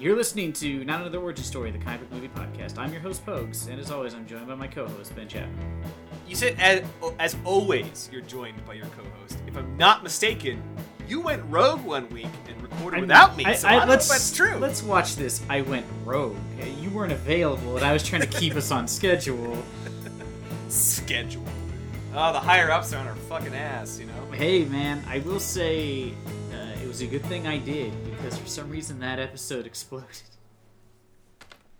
You're listening to Not Another Origin Story, the comic book movie podcast. I'm your host, Pogues, and as always, I'm joined by my co-host, Ben Chapman. You said as, as always, you're joined by your co-host. If I'm not mistaken, you went rogue one week and recorded without me. I, so I- I, let's, that's true. Let's watch this. I went rogue. You weren't available, and I was trying to keep us on schedule. schedule. Oh, the higher ups are on our fucking ass, you know. Hey, man, I will say uh, it was a good thing I did because for some reason that episode exploded.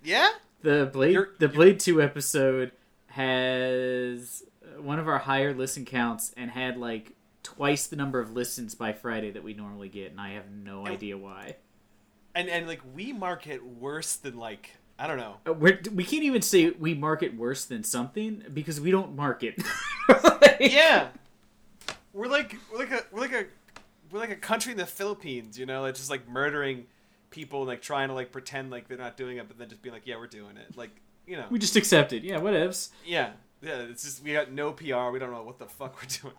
Yeah. The Blade, You're- the you're- Blade Two episode has uh, one of our higher listen counts and had like twice the number of listens by Friday that we normally get, and I have no And- idea why. And and like we market worse than like I don't know. Uh, We're, we can't even say we market worse than something because we don't market. Like- Yeah. We're like we're like a we're like a we're like a country in the Philippines, you know, like just like murdering people, and like trying to like pretend like they're not doing it, but then just being like, yeah, we're doing it. Like you know. we just accept it. Yeah, whatevs. Yeah, yeah. It's just we got no PR. We don't know what the fuck we're doing.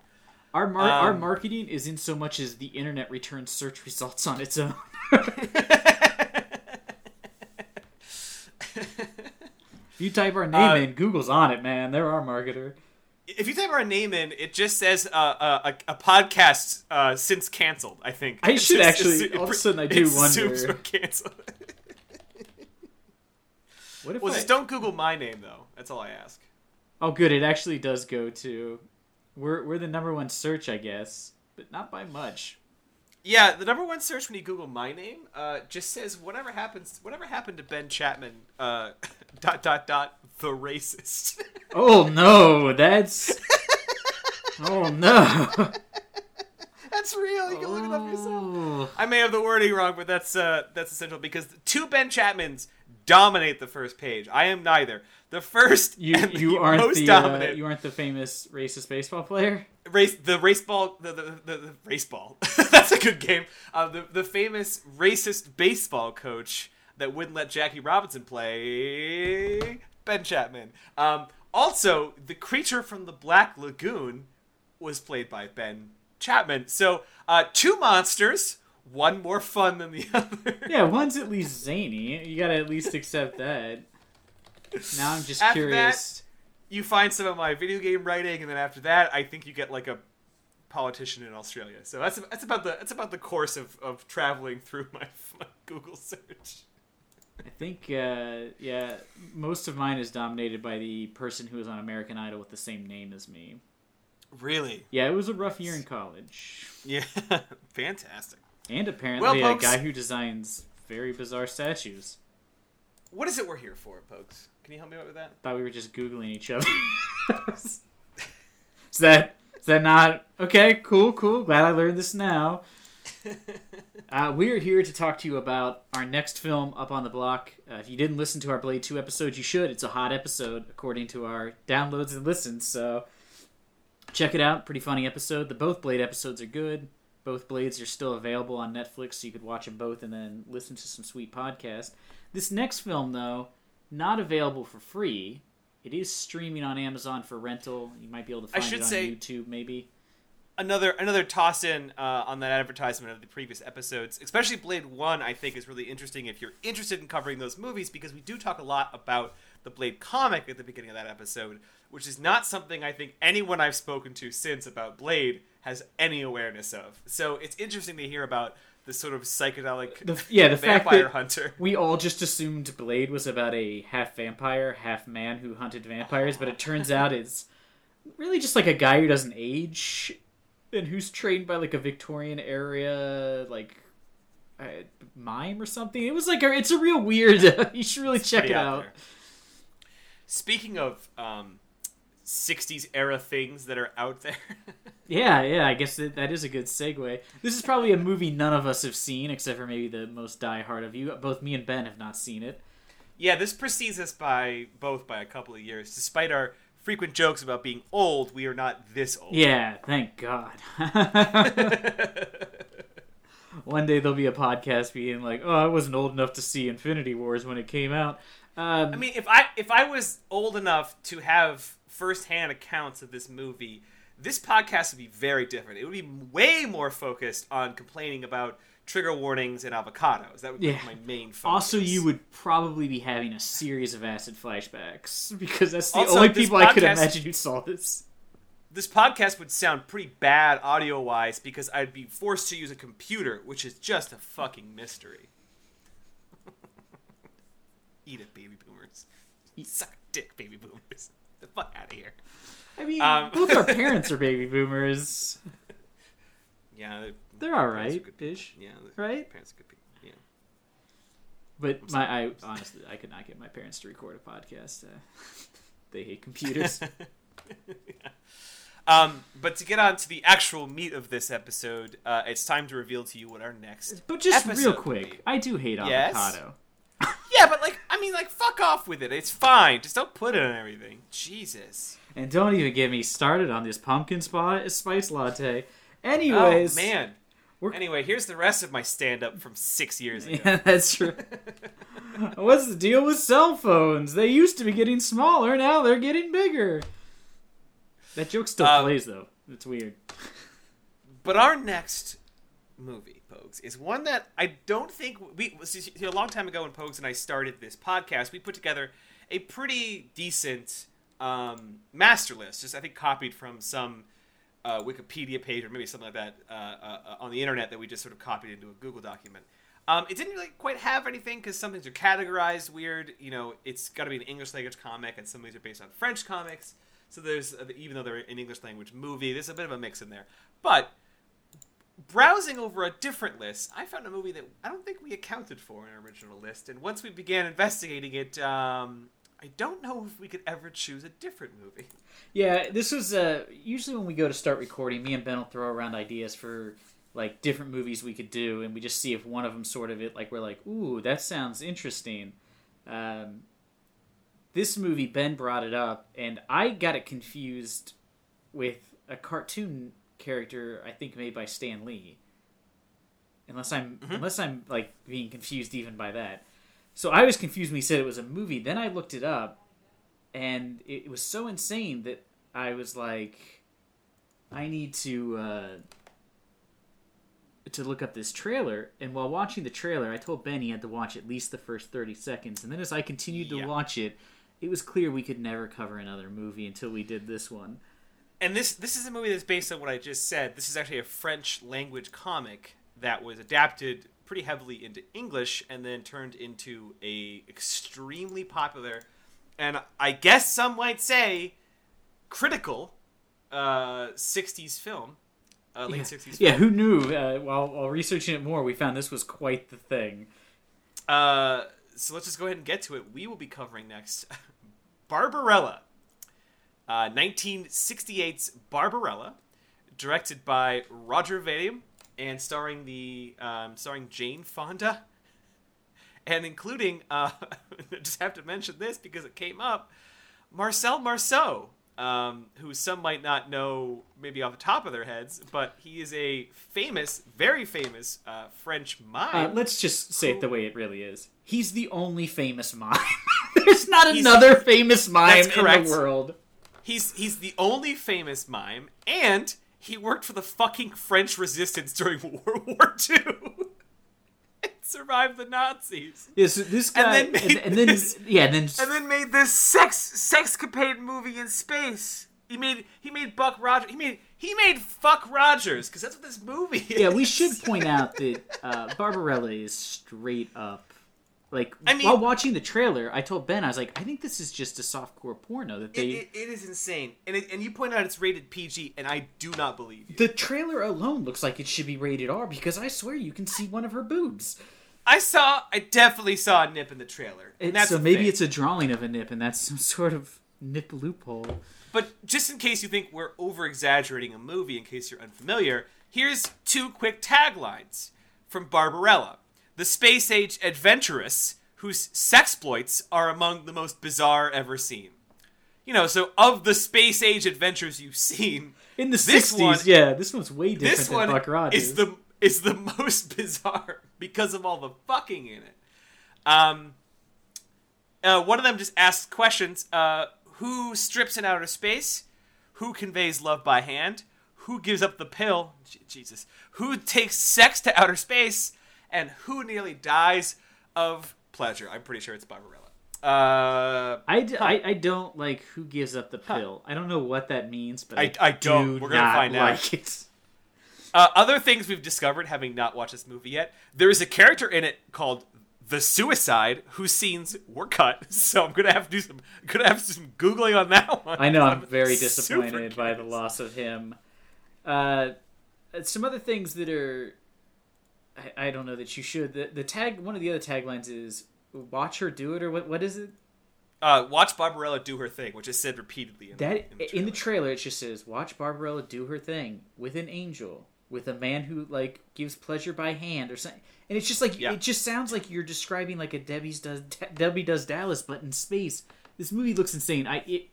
Our mar- our Um, marketing is in so much as the internet returns search results on its own. If you type our name Uh, in, Google's on it, man. They're our marketer. If you type our name in, it just says uh, uh, a, a podcast uh, since canceled. I think I It should just actually- assu- all of a sudden I do wonder. canceled. What if well, I- just don't Google my name though. That's all I ask. Oh, good. It actually does go to. We're we're the number one search, I guess, but not by much. Yeah, the number one search when you Google my name uh, just says whatever happens, whatever happened to Ben Chapman. Uh, dot dot dot the racist. Oh no, that's. Oh no. That's real. You can look it up yourself. Oh. I may have the wording wrong, but that's uh, that's essential because two Ben Chapmans dominate the first page. I am neither. The first You and you the aren't most the uh, you aren't the famous racist baseball player. race the race ball the the, the, the race ball. That's a good game. Uh, the the famous racist baseball coach that wouldn't let Jackie Robinson play Ben Chapman. Um, also, the creature from the Black Lagoon was played by Ben Chapman. So uh, two monsters. One more fun than the other. Yeah, one's at least zany. You gotta at least accept that. Now I'm just After curious. you find some of my video game writing, and then after that, I think you get like a politician in Australia. So that's that's about the that's about the course of, of traveling through my, my Google search. I think, uh, yeah, most of mine is dominated by the person who was on American Idol with the same name as me. Really? Yeah, it was a rough year in college. Yeah, fantastic. And apparently Well, a folks- guy who designs very bizarre statues. What is it we're here for, folks? Can you help me out with that? Thought we were just googling each other. is that that not okay? Cool, cool. Glad I learned this now. Uh, we are here to talk to you about our next film up on the block. Uh, if you didn't listen to our Blade Two episode, you should. It's a hot episode according to our downloads and listens. So check it out. Pretty funny episode. The both Blade episodes are good. Both Blades are still available on Netflix, so you could watch them both and then listen to some sweet podcast. This next film, though, not available for free. It is streaming on Amazon for rental. You might be able to I find should it on say- YouTube, maybe. Another another toss in uh, on that advertisement of the previous episodes, especially Blade One. I think is really interesting if you're interested in covering those movies because we do talk a lot about the Blade comic at the beginning of that episode, which is not something I think anyone I've spoken to since about Blade has any awareness of. So it's interesting to hear about this sort of psychedelic The, yeah, the fact vampire that hunter. we all just assumed Blade was about a half vampire, half man who hunted vampires, but it turns out it's really just like a guy who doesn't age and who's trained by like a Victorian era like uh, mime or something. It was like a, it's a real weird. you should really check it out out. there. Speaking of um, 60s era things that are out there. Yeah, yeah. I guess that, that is a good segue. This is probably a movie none of us have seen, except for maybe the most diehard of you. Both me and Ben have not seen it. Yeah, this precedes us by both by a couple of years. Despite our frequent jokes about being old, we are not this old. Yeah, thank God. One day there'll be a podcast being like, "Oh, I wasn't old enough to see Infinity Wars when it came out." Um, I mean, if I if I was old enough to have firsthand accounts of this movie, this podcast would be very different. It would be way more focused on complaining about trigger warnings, and avocados. That would be Yeah. my main focus. Also, you would probably be having a series of acid flashbacks because that's the Also, only people I could imagine who saw this. This podcast would sound pretty bad audio wise because I'd be forced to use a computer, which is just a fucking mystery. Eat it, baby boomers. Suck dick, baby boomers. The fuck out of here. I mean, Um, both our parents are baby boomers. Yeah, they're, They're all right, good ish. yeah, Right? Parents could be. Yeah. But my, I honestly, I could not get my parents to record a podcast. Uh, they hate computers. Um, but to get on to the actual meat of this episode, uh, it's time to reveal to you what our next. But just real quick. I do hate Yes? avocado. Yeah, but like, I mean, like, fuck off with it. It's fine. Just don't put it on everything. Jesus. And don't even get me started on this pumpkin spi- spice latte. Anyways, oh man. we're- Anyway, here's the rest of my stand-up from six years ago. Yeah, that's true. What's the deal with cell phones? They used to be getting smaller, now they're getting bigger. That joke still Um, plays though. It's weird. But our next movie, Pogues, is one that I don't think we see, a long time ago when Pogues and I started this podcast. We put together a pretty decent um, master list, just I think copied from some uh, Wikipedia page or maybe something like that uh, uh, on the internet that we just sort of copied into a Google document. Um, it didn't really quite have anything because some things are categorized weird. You know, it's got to be an English language comic, and some of these are based on French comics. So there's, uh, even though they're an English language movie, there's a bit of a mix in there. But browsing over a different list, I found a movie that I don't think we accounted for in our original list. And once we began investigating it, um, I don't know if we could ever choose a different movie. Yeah, this was uh, usually when we go to start recording. Me and Ben will throw around ideas for like different movies we could do, and we just see if one of them sort of it like we're like, ooh, that sounds interesting. Um, this movie, Ben brought it up, and I got it confused with a cartoon character I think made by Stan Lee. Unless I'm unless I'm like being confused even by that. So I was confused when he said it was a movie. Then I looked it up, and it, it was so insane that I was like, I need to uh, to look up this trailer. And while watching the trailer, I told Ben he had to watch at least the first thirty seconds. And then as I continued to Yeah. watch it, it was clear we could never cover another movie until we did this one. And this this is a movie that's based on what I just said. This is actually a French language comic that was adapted pretty heavily into English and then turned into a extremely popular and I guess some might say critical uh, 60s film. Uh, late yeah. 60s Yeah, who knew? Uh, while while researching it more, we found this was quite the thing. Uh, so let's just go ahead and get to it. We will be covering next Barbarella. Uh, 1968's Barbarella, directed by Roger Vadim and starring the um, starring Jane Fonda, and including uh, I just have to mention this because it came up, Marcel Marceau, um, who some might not know maybe off the top of their heads, but he is a famous, very famous uh, French mime. Uh, let's just say it the way it really is. He's the only famous mime. There's not He's- another famous mime in the world. He's he's the only famous mime, and he worked for the fucking French resistance during World War II. and survived the Nazis. Yes, this And guy, then and made and then, this- yeah, and then And then made this sex sexcapade movie in space. He made he made Buck Rogers. He made he made Fuck Rogers because that's what this movie is. yeah, we should point out that uh, Barbarella is straight up. Like I mean- while watching the trailer, I told Ben I was like, I think this is just a softcore porno that It, they. it, it is insane, and it, and you point out it's rated PG, and I do not believe you. the trailer alone looks like it should be rated R because I swear you can see one of her boobs. I saw, I definitely saw a nip in the trailer, and It- that's so maybe thing. it's a drawing of a nip, and that's some sort of nip loophole. But just in case you think we're over exaggerating a movie, in case you're unfamiliar, here's two quick taglines from Barbarella The space age adventuress whose sexploits are among the most bizarre ever seen. You know, so of the space age adventures you've seen, In the 60s, yeah, this one's way different this than one is the is the most bizarre because of all the fucking in it. Um, uh, one of them just asks questions: uh, Who strips in outer space? Who conveys love by hand? Who gives up the pill? Je- Jesus. Who takes sex to outer space? And who nearly dies of pleasure? I'm pretty sure it's Barbarella. Uh, I, d- I, I don't like who gives up the pill. I don't know what that means, but I, I- I don't. do We're gonna find out. like it. Uh, other things we've discovered, having not watched this movie yet, there is a character in it called the Suicide, whose scenes were cut. So I'm gonna have to do some, gonna have some googling on that one. I know I'm very super disappointed by the loss of him. Uh, some other things that are, I, I don't know that you should. The, the tag, one of the other taglines is "Watch her do it" or what? What is it? Uh, watch Barbarella do her thing, which is said repeatedly in, That the, in the trailer. trailer, it just says, "Watch Barbarella do her thing with an angel, with a man who like gives pleasure by hand or something." And it's just like Yeah. it just sounds like you're describing like a Debbie's does Debbie does Dallas, but in space. This movie looks insane. I it,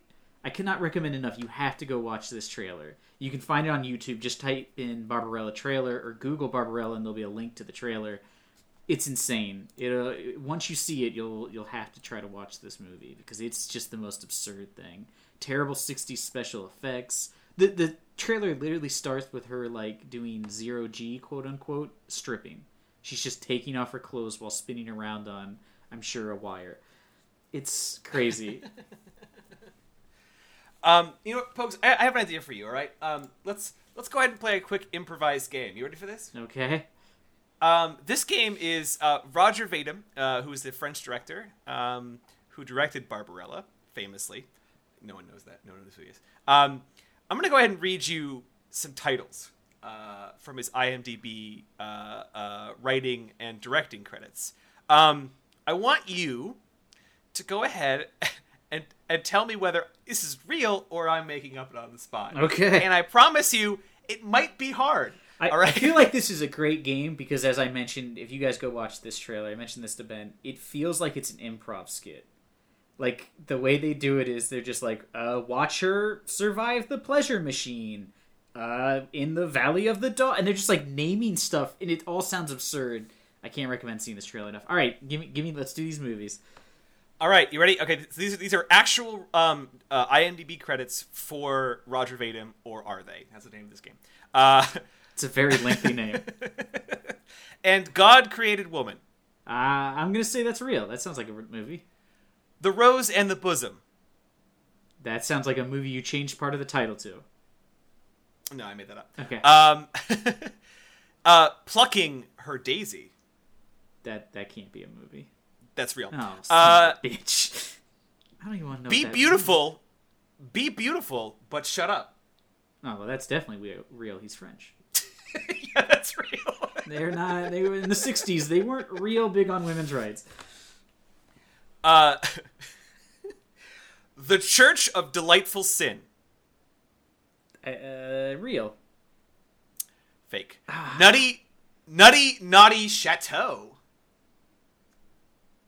I cannot recommend enough. You have to go watch this trailer. You can find it on YouTube. Just type in Barbarella trailer or Google Barbarella, and there'll be a link to the trailer. It's insane. It uh, once you see it, you'll you'll have to try to watch this movie because it's just the most absurd thing. Terrible '60s special effects. The the trailer literally starts with her like doing zero G quote unquote stripping. She's just taking off her clothes while spinning around on, I'm sure, a wire. It's crazy. Um, you know what, Pogues? I, I have an idea for you. All right. Um, let's let's go ahead and play a quick improvised game. You ready for this? okay. Um, this game is uh, Roger Vadim, uh, who is the French director um, who directed Barbarella, famously. No one knows that. No one knows who he is. Um, I'm going to go ahead and read you some titles uh, from his IMDb uh, uh, writing and directing credits. Um, I want you to go ahead and tell me whether this is real or I'm making up it on the spot. Okay. And I promise you, it might be hard. I, All right. I feel like this is a great game because, as I mentioned, if you guys go watch this trailer, I mentioned this to Ben. It feels like it's an improv skit. Like the way they do it is they're just like, uh, "Watch her survive the pleasure machine, uh, in the Valley of the Dog," and they're just like naming stuff, and it all sounds absurd. I can't recommend seeing this trailer enough. All right, give me, give me. Let's do these movies. All right, you ready? Okay, so these are, these are actual um, uh, IMDb credits for Roger Vadim, or are they? That's the name of this game. Uh, It's a very lengthy name. and God created woman, Uh, I'm gonna say that's real. That sounds like a movie. the rose and the bosom. That sounds like a movie you changed part of the title to. No, I made that up. Okay. Um, uh, plucking her daisy. that that can't be a movie. That's real. Oh, uh, bitch. I don't even want to know. be beautiful, be beautiful, but shut up. Oh, well, that's definitely real-. He's French. yeah, that's real. They're not. They were in the '60s. They weren't real big on women's rights. Uh, the Church of Delightful Sin. Uh, uh, real. Fake. Nutty, nutty, naughty chateau.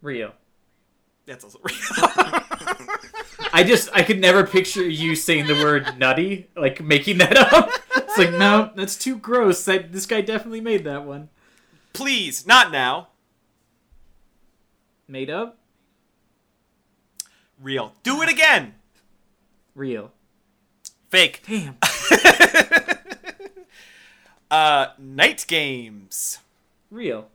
Real. That's also real. I just I could never picture you saying the word nutty, like making that up. It's like no, that's too gross. That this guy definitely made that one. Please, not now. Made up. Real. Do it again. Real. Fake. Damn. Uh, night games. Real.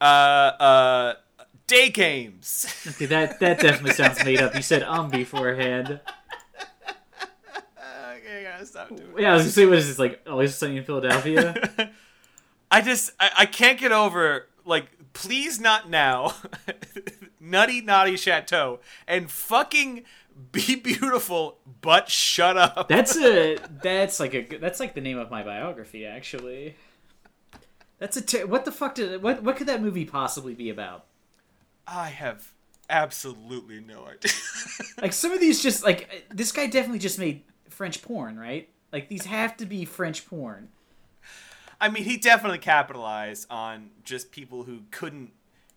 Uh, uh, day games. Okay, that that definitely sounds made up. You said um beforehand. okay, I gotta stop doing Yeah, I was gonna say, what is this like? Always sunny in Philadelphia. I just, I, I can't get over, like, please not now. Nutty Naughty Chateau. And fucking be beautiful, but shut up. That's a that's like a that's like the name of my biography actually. That's a ter- what the fuck did what what could that movie possibly be about? I have absolutely no idea. Like some of these just like this guy definitely just made French porn, right? Like these have to be French porn. I mean, he definitely capitalized on just people who couldn't,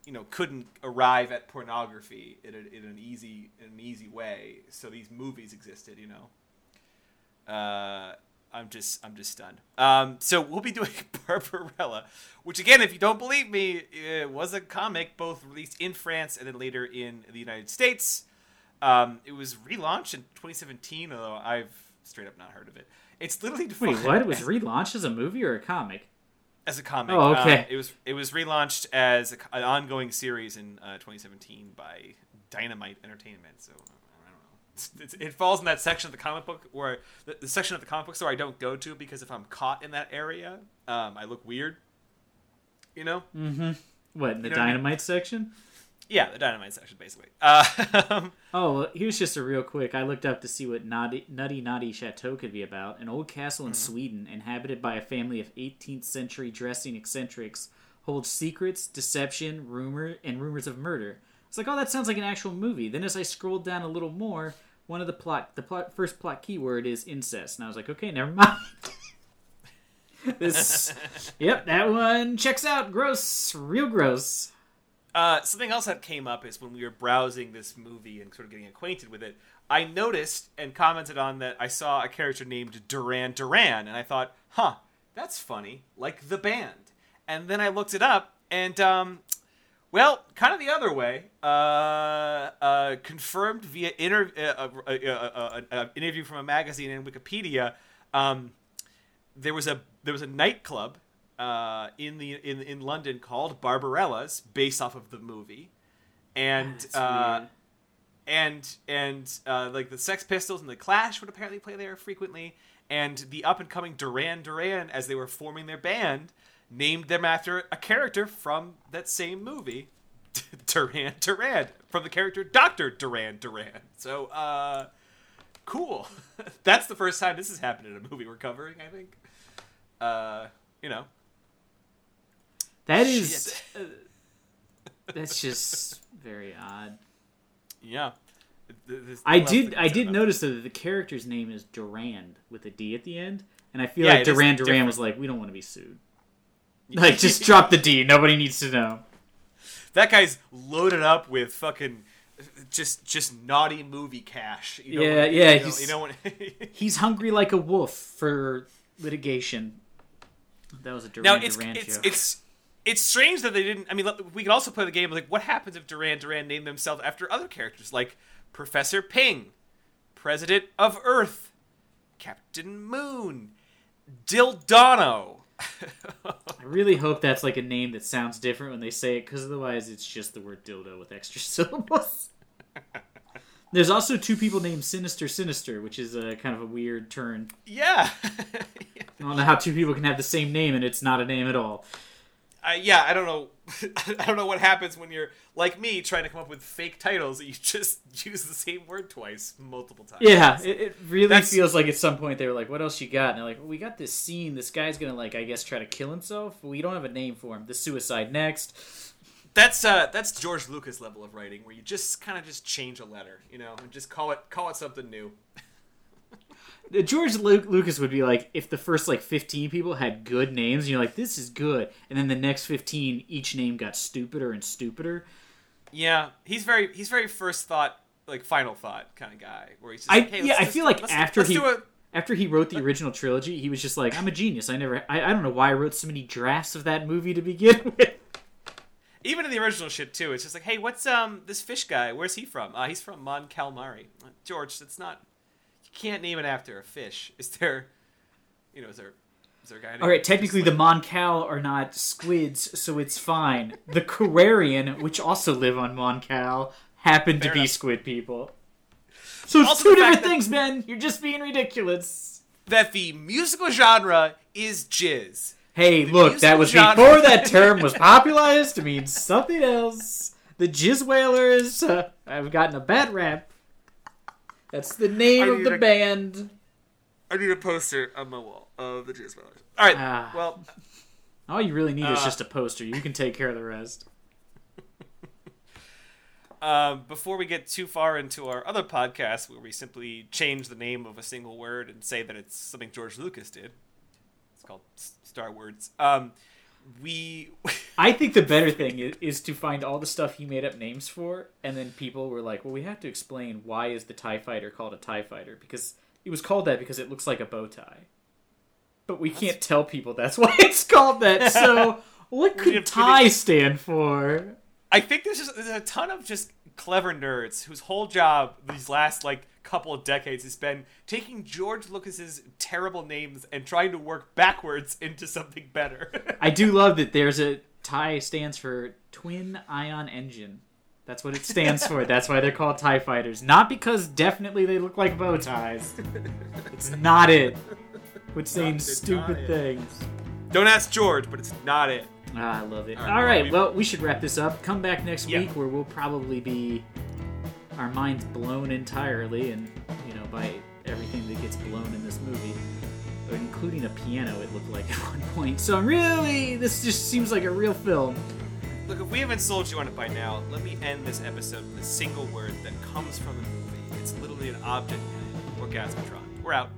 you know, couldn't arrive at pornography in, a, in an easy in an easy way. So these movies existed, you know. Uh, I'm just I'm just stunned. Um, so we'll be doing Barbarella, which again, if you don't believe me, it was a comic both released in France and then later in the United States. Um, it was relaunched in 2017, although I've straight up not heard of it. It's literally Wait, what? It was as- relaunched as a movie or a comic? as a comic. Oh, okay. Um, it was it was relaunched as a, an ongoing series in uh, 2017 by Dynamite Entertainment. So know. It's, it's, it falls in that section of the comic book where the, the section of the comic book store I don't go to because if I'm caught in that area, um, I look weird. You know? What in the You know what I mean? dynamite section? Yeah, the Dynamite section basically. Uh, Oh, well, here's just a real quick. I looked up to see what Nutty Nutty, Nutty Chateau could be about. An old castle in Sweden, inhabited by a family of 18th century dressing eccentrics, holds secrets, deception, rumor, and rumors of murder. It's like, oh, that sounds like an actual movie. Then, as I scrolled down a little more, one of the plot, the plot, first plot keyword is incest, and I was like, okay, never mind. this, yep, that one checks out. Gross, real gross. Uh, something else that came up is when we were browsing this movie and sort of getting acquainted with it, I noticed and commented on that I saw a character named Duran Duran, and I thought, huh, that's funny, like the band. And then I looked it up, and, um, well, kind of the other way, uh, uh, confirmed via inter- uh, uh, uh, uh, uh, interview from a magazine and Wikipedia, um, there was a there was a nightclub uh, in the in in London called Barbarella's, based off of the movie, and uh, and and uh, like the Sex Pistols and the Clash would apparently play there frequently, and the up and coming Duran Duran, as they were forming their band, named them after a character from that same movie, Duran Duran, from the character Doctor Duran Duran. So, uh, cool. That's the first time this has happened in a movie we're covering. I think. Uh, you know, That is. Uh, that's just very odd. yeah. This- I did. I did notice though that the character's name is Durand with a D at the end, and I feel Yeah, like Duran Duran was like, "We don't want to be sued. Like, just drop the D. Nobody needs to know." that guy's loaded up with fucking just just naughty movie cash. You know Yeah, when- yeah, You know, he's- you know when He's hungry like a wolf for litigation. That was a now Duran it's Duran it's joke. it's it's strange that they didn't. I mean, we could also play the game like what happens if Duran Duran named themselves after other characters like Professor Ping, President of Earth, Captain Moon, Dildano. I really hope that's like a name that sounds different when they say it, because otherwise it's just the word dildo with extra syllables. There's also two people named Sinister Sinister, which is a kind of a weird turn. yeah. I don't know how two people can have the same name and it's not a name at all. I, yeah, I don't know. I don't know what happens when you're like me trying to come up with fake titles that you just use the same word twice multiple times. Yeah, it, it really That's- feels like at some point they were like, "What else you got?" And they're like, well, "We got this scene. This guy's gonna like, I guess, try to kill himself. But we don't have a name for him. The suicide next." That's uh that's George Lucas level of writing where you just kind of just change a letter, you know, and just call it call it something new. George Lu- Lucas would be like, if the first like fifteen people had good names, and you're like, "This is good," and then the next fifteen, each name got stupider and stupider. Yeah, he's very he's very first thought like final thought kind of guy where he's just I like, hey, yeah, I feel like let's- after let's he a after he wrote the original trilogy, he was just like, "I'm a genius. I never, I, I don't know why I wrote so many drafts of that movie to begin with." even in the original shit too. It's just like, hey, what's um this fish guy? Where's he from? Uh, he's from Mon Calamari. George, that's not. Can't name it after a fish. Is there? You know, is there? Is there a guy? All right, technically the Moncal are not squids, so it's fine. The Quarren, which also live on Moncal, happen Fair to be squid people. So it's Also two different things, Ben. You're just being ridiculous. that the musical genre is jizz. Hey, look, that was genre- before that term was popularized to mean something else. The Jizz Wailers uh, have gotten a bad rap. That's the name of the a- band. I need a poster on my wall of the jizz brothers. All right. Ah. well, All you really need is Uh. just a poster. You can take care of the rest. um, before we get too far into our other podcast, where we simply change the name of a single word and say that it's something George Lucas did, it's called Star Words. Um, we I think the better thing is, is to find all the stuff he made up names for, and then people were like, "Well, we have to explain why is the Tie Fighter called a Tie Fighter because it was called that because it looks like a bow tie." But we can't tell people that's why it's called that. So, what could tie stand for? I think there's just there's a ton of just clever nerds whose whole job these last like couple of decades has been taking George Lucas's terrible names and trying to work backwards into something better. I do love that there's a TIE stands for Twin Ion Engine. That's what it stands for. That's why they're called TIE fighters. Not because definitely they look like bow ties. It's not it. Quit saying stupid things. Don't ask George, but it's not it. Ah, I love it. All right, All well, right, we- well, we should wrap this up. Come back next Yeah. week where we'll probably be our minds blown entirely, and you know by everything that gets blown in this movie, including a piano. It looked like at one point. So I'm really, this just seems like a real film. Look, if we haven't sold you on it by now, let me end this episode with a single word that comes from the movie. It's literally an object. Orgasmatron. We're out.